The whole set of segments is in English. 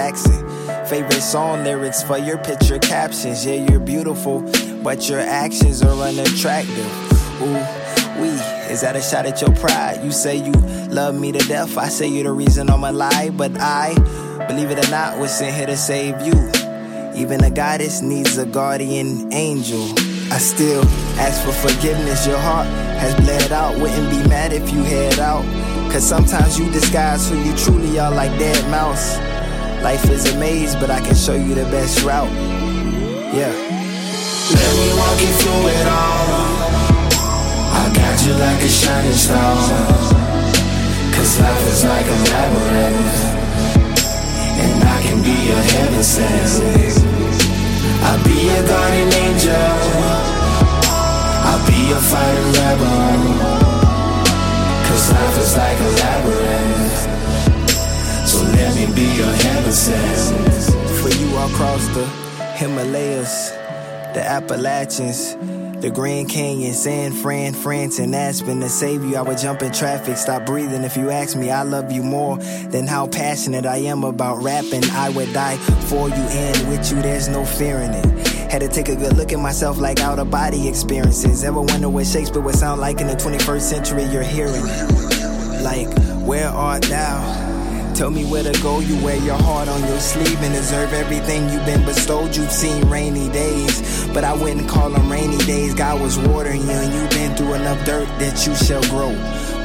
Jackson. Favorite song lyrics for your picture captions. Yeah, you're beautiful, but your actions are unattractive. Ooh, we, is that a shot at your pride? You say you love me to death. I say you're the reason I'm alive, but I, believe it or not, was sent here to save you. Even a goddess needs a guardian angel. I still ask for forgiveness. Your heart has bled out. Wouldn't be mad if you head out. Cause sometimes you disguise who you truly are like deadmau5. Life is a maze, but I can show you the best route. Yeah. Let me walk you through it all. I got you like a shining star. Cause life is like a labyrinth. And I can be your heaven sent. I'll be your guardian angel. I'll be your fighting rebel. Cause life is like a labyrinth let be your heaven For you across the Himalayas The Appalachians the Grand Canyon, San Fran, France, and Aspen. To save you, I would jump in traffic, stop breathing. If you ask me, I love you more than how passionate I am about rapping. I would die for you and with you, there's no fear in it. Had to take a good look at myself like out of body experiences. Ever wonder what Shakespeare would sound like in the 21st century? You're hearing it. Like, where art thou? Tell me where to go. You wear your heart on your sleeve and deserve everything you've been bestowed. You've seen rainy days, but I wouldn't call them rainy days. God was watering you, and you've been through enough dirt that you shall grow.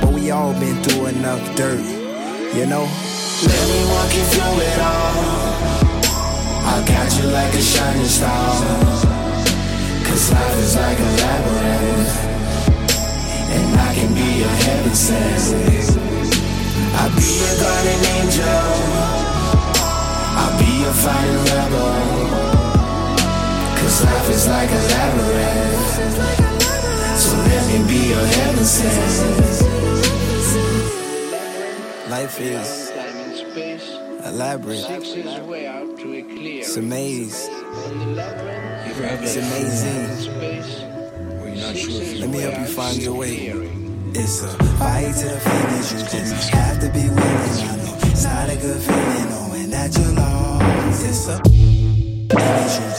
But we all been through enough dirt, you know? Let me walk you through it all. I'll got you like a shining star. Cause life is like a labyrinth. And I can be your heaven sent. I'll be your guardian angel. I'll be your fighting rebel. Cause life is like a labyrinth. So let me be your heaven sent. Life is elaborate. It's amazing. It's amazing. Let me help you find your way. It's a fight to the finish. You just have to be willing. I know it's not a good feeling knowing that you're lost. It's a finish.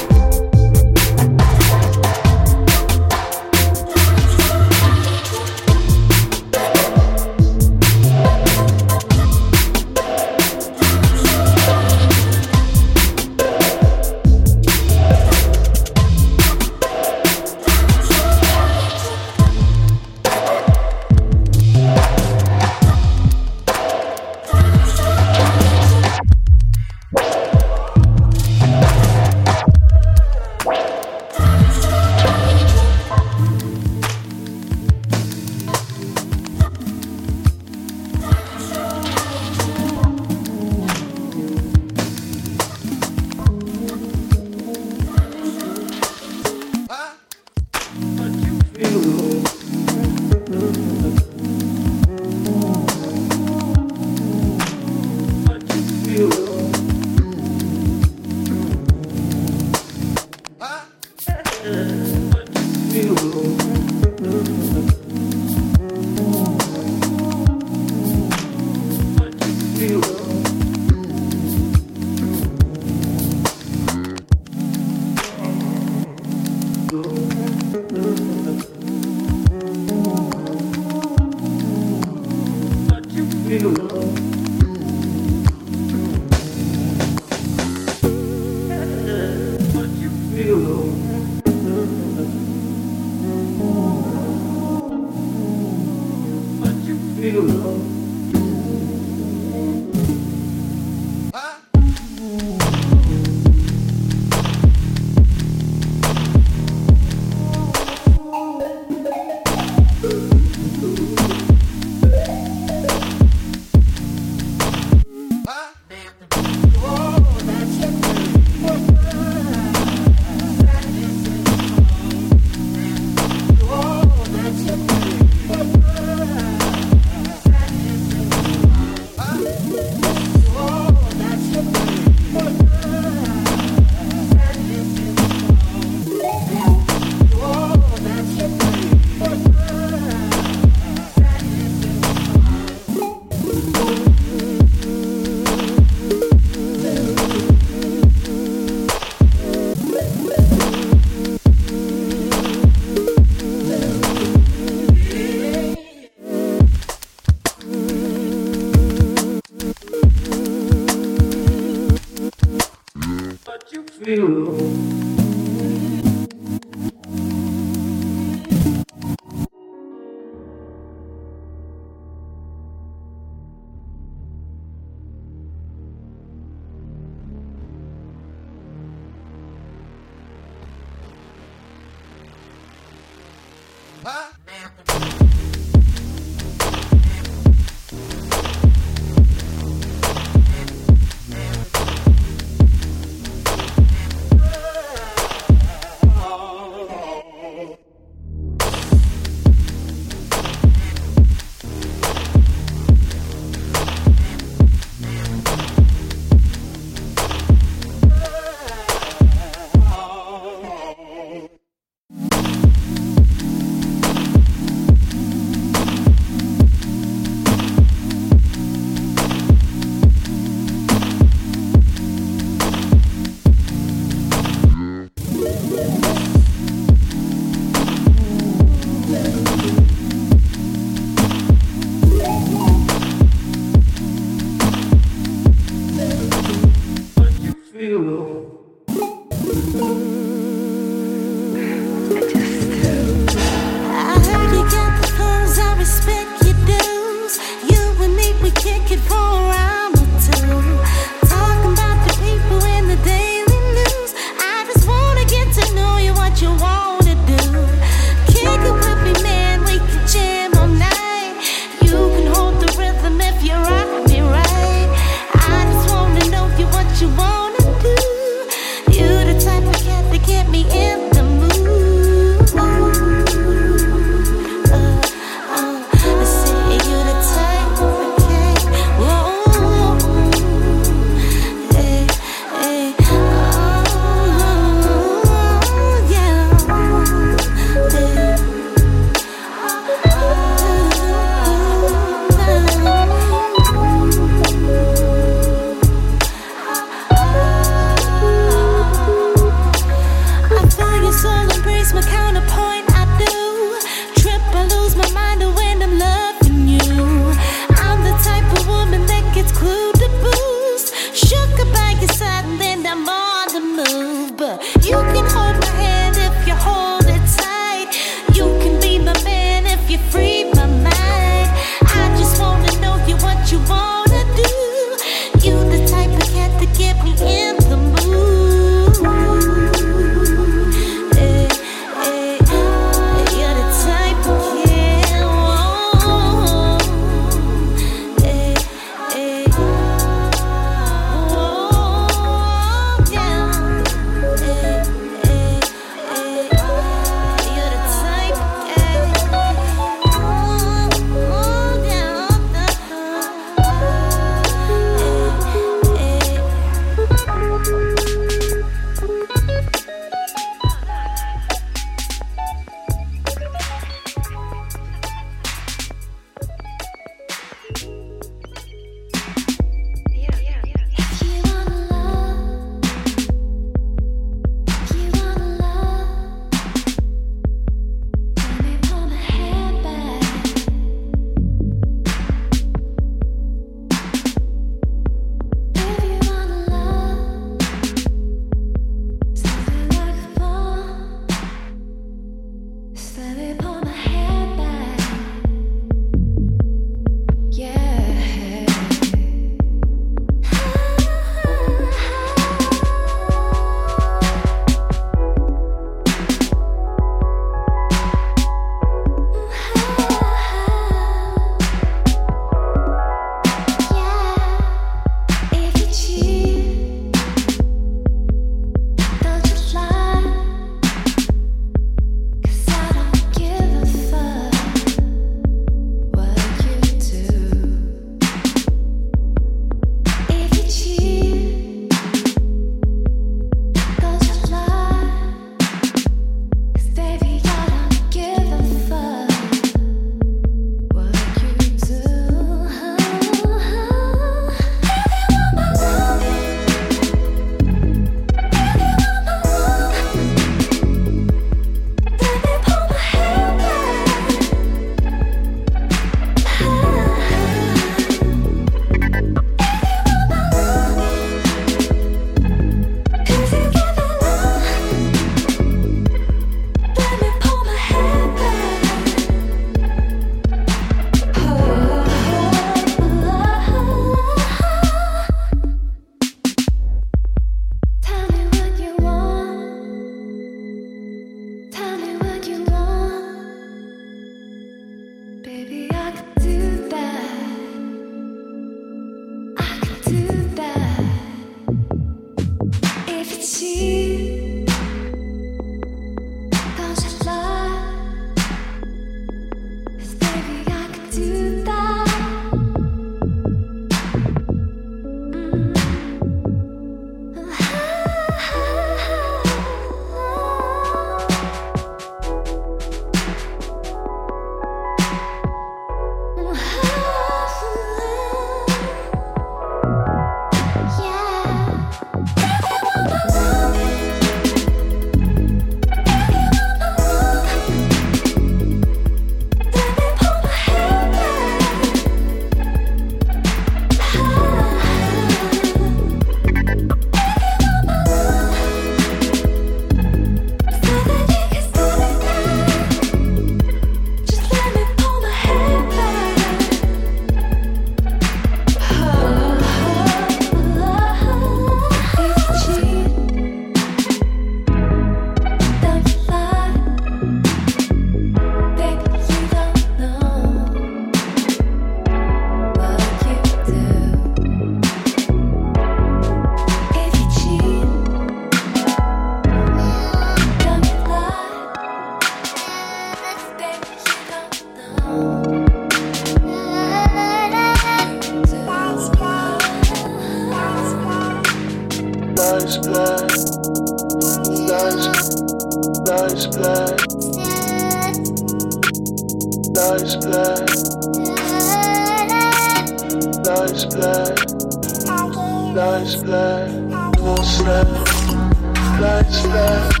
Williamson,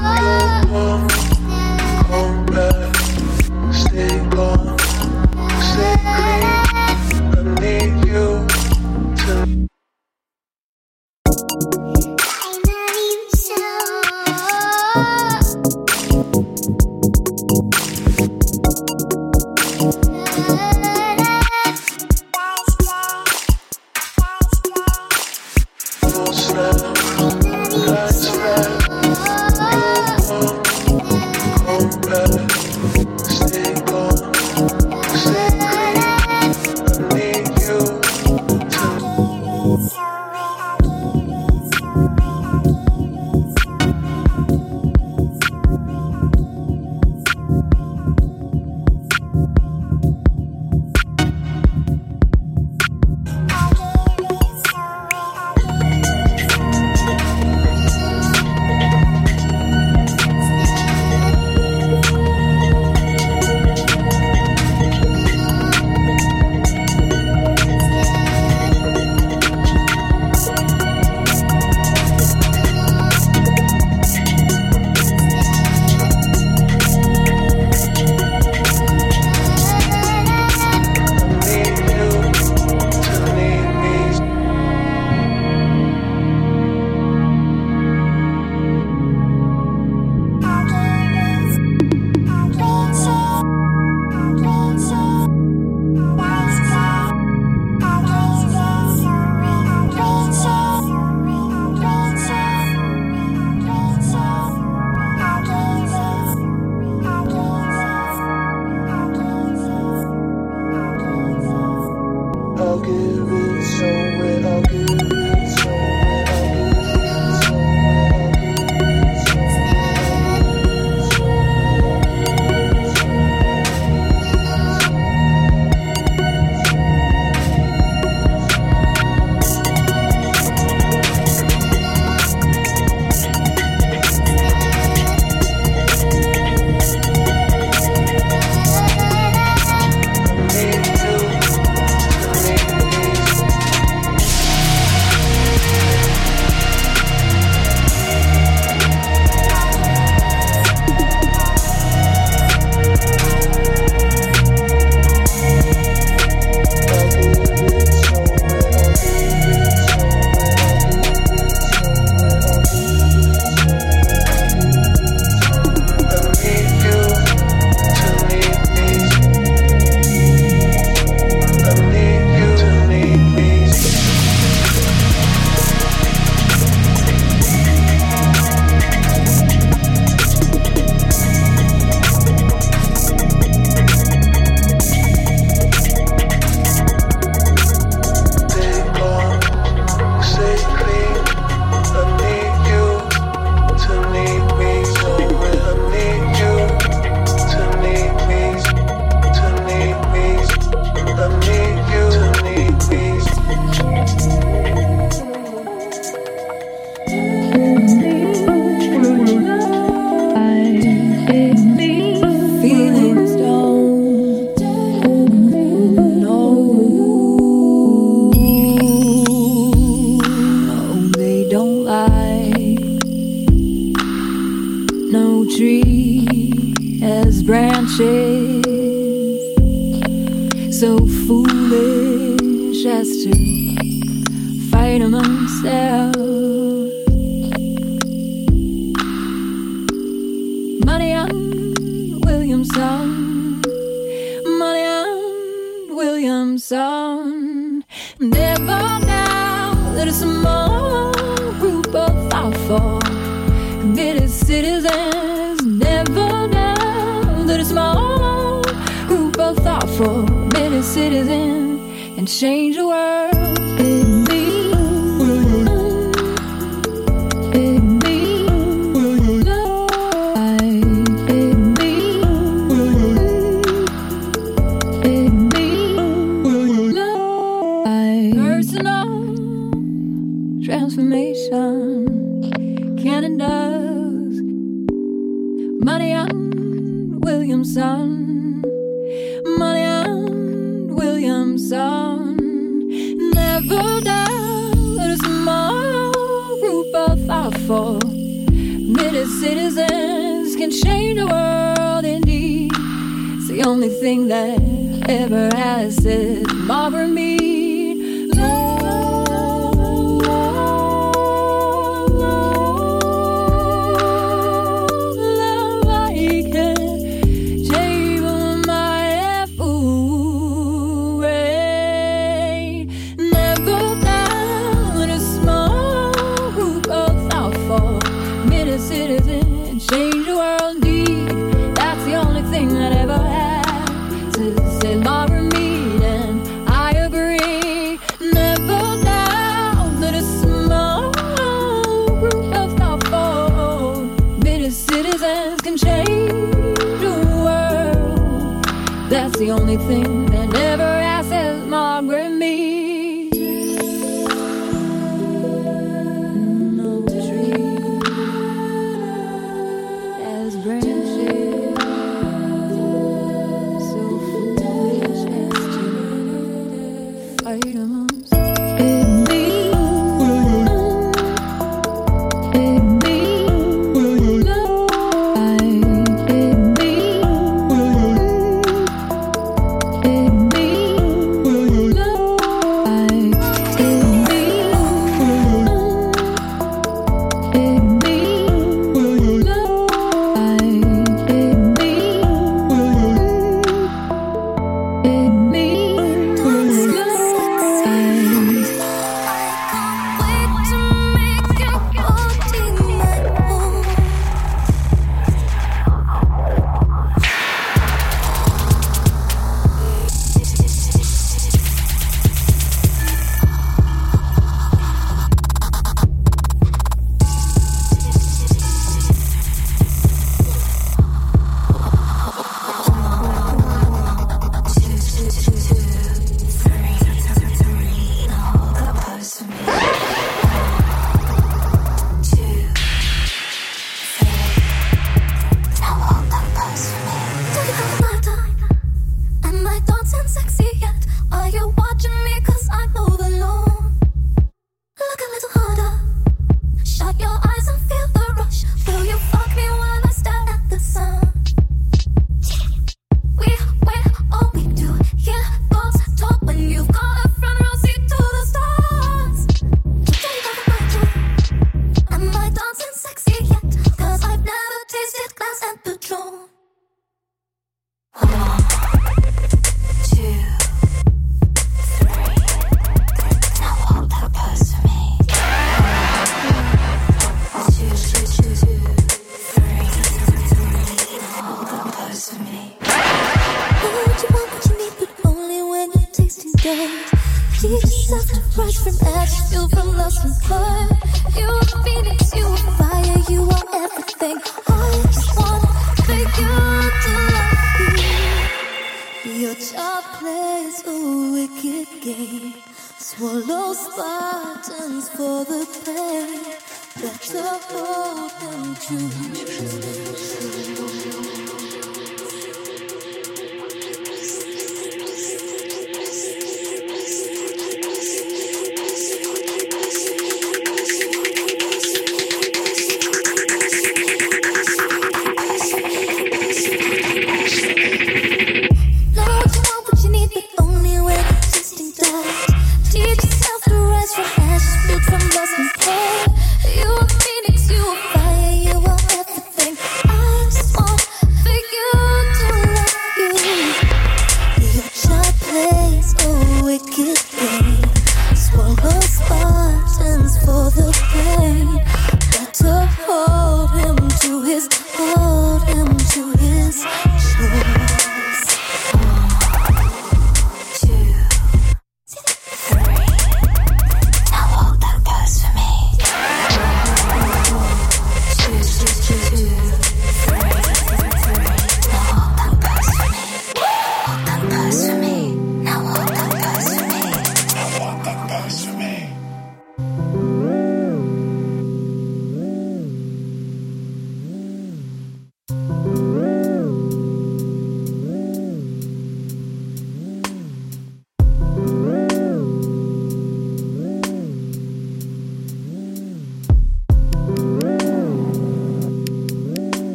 Money on Williamson, for. Minute citizens can change the world indeed. It's the only thing that ever has it. Marvel me.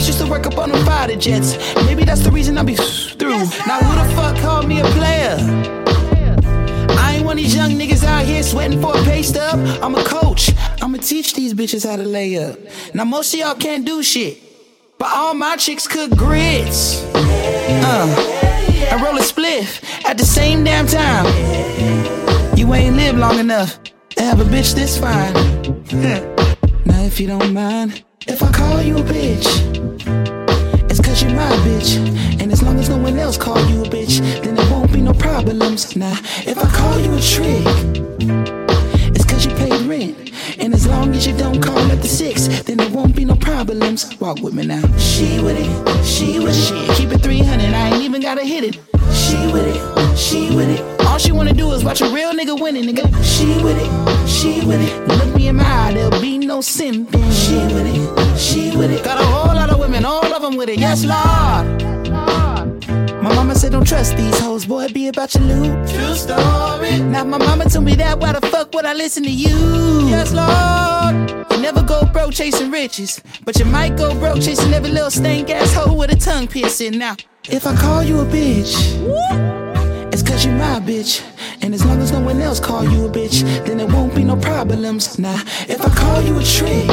Pops used to work up on them fighter jets. Maybe that's the reason I be through. Now who the fuck called me a player? I ain't one of these young niggas out here sweating for a pay stub. I'm a coach. I'ma teach these bitches how to lay up. Now most of y'all can't do shit, but all my chicks cook grits. Uh, and roll a spliff at the same damn time. You ain't lived long enough to have a bitch this fine. now if you don't mind, if I call you a bitch, it's cause you're my bitch. And as long as no one else call you a bitch, then there won't be no problems. Now, if I call you a trick, it's cause you paid rent. And as long as you don't call at the six, then there won't be no problems. Walk with me now. She with it, she with it. Keep it 300, I ain't even gotta hit it. She with it, she with it. She wanna do is watch a real nigga winning, nigga. She with it, she with it. Look me in my eye, there'll be no simping. She with it, she with it. Got a whole lot of women, all of them with it. Yes, Lord. My mama said don't trust these hoes, boy, be about your loot. True story. Now my mama told me that, why the fuck would I listen to you? Yes, Lord. You never go broke chasing riches, but you might go broke chasing every little stank ass hoe with a tongue piercing. Now, if I call you a bitch, it's cause you my bitch. And as long as no one else call you a bitch, then there won't be no problems. Now, if I call you a trick,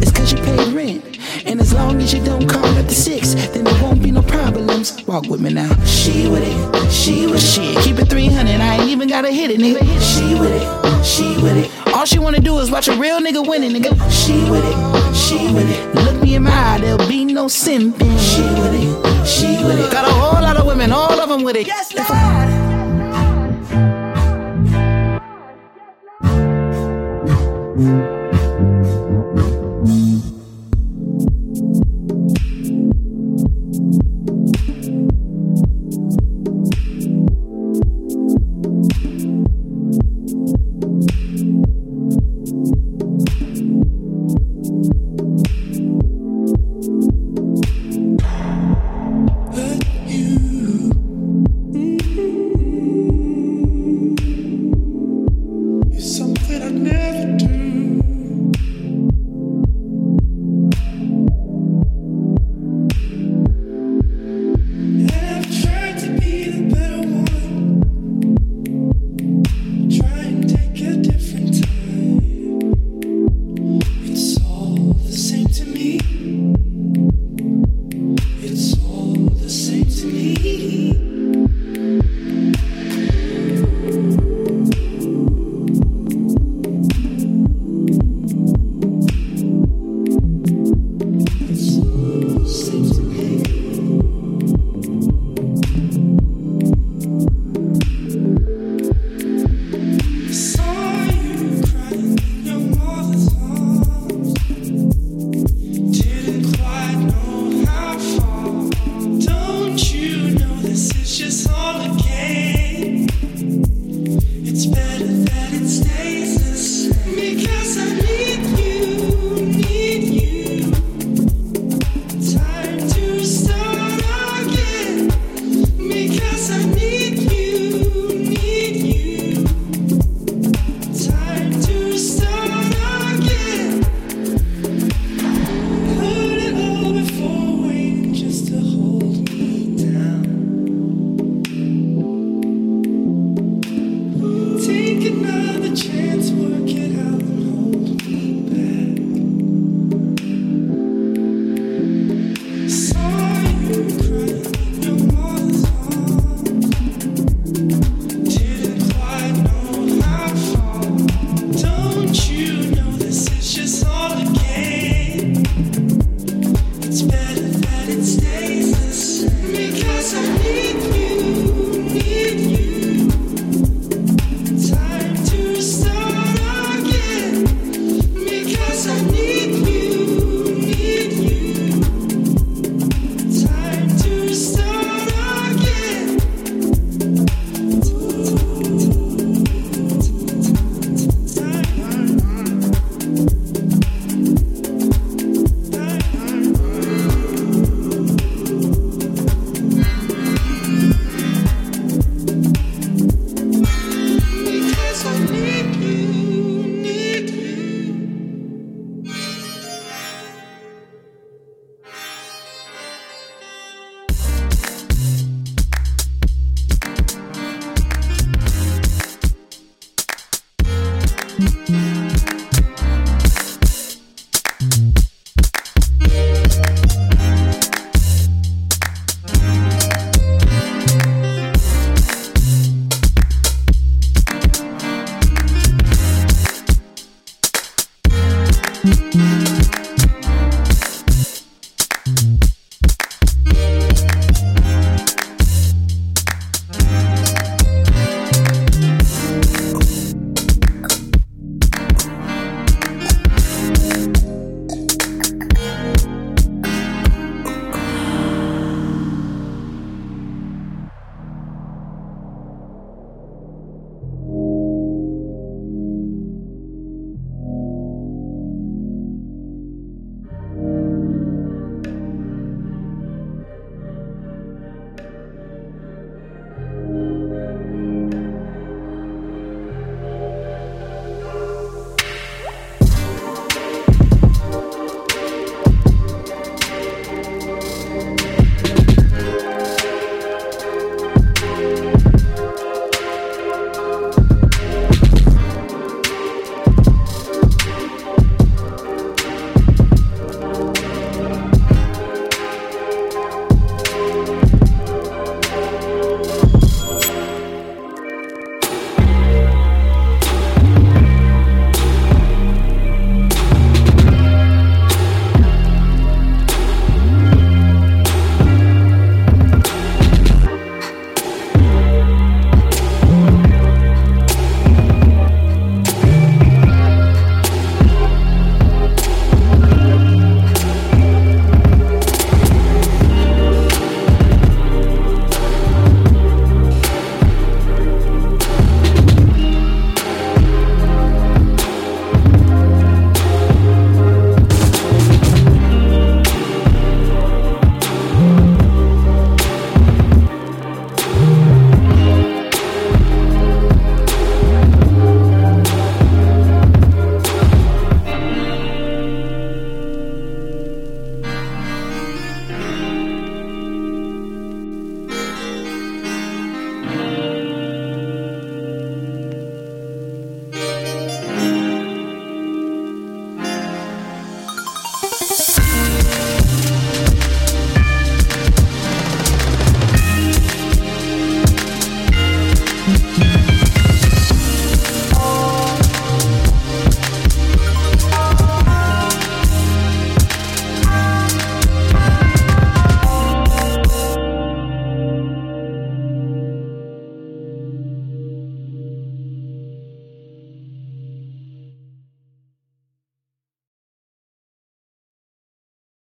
it's cause you pay rent. And as long as you don't call at the six, then there won't be no problems. Walk with me now. She with it, she with shit. Keep it 300, I ain't even gotta hit it, nigga. She with it, she with it. All she wanna do is watch a real nigga winning, nigga. She with it, she with it. Look me in my eye, there'll be no simping. She with it, she with it. Got a whole lot of women, all of them with it. Yes, Lord. It's been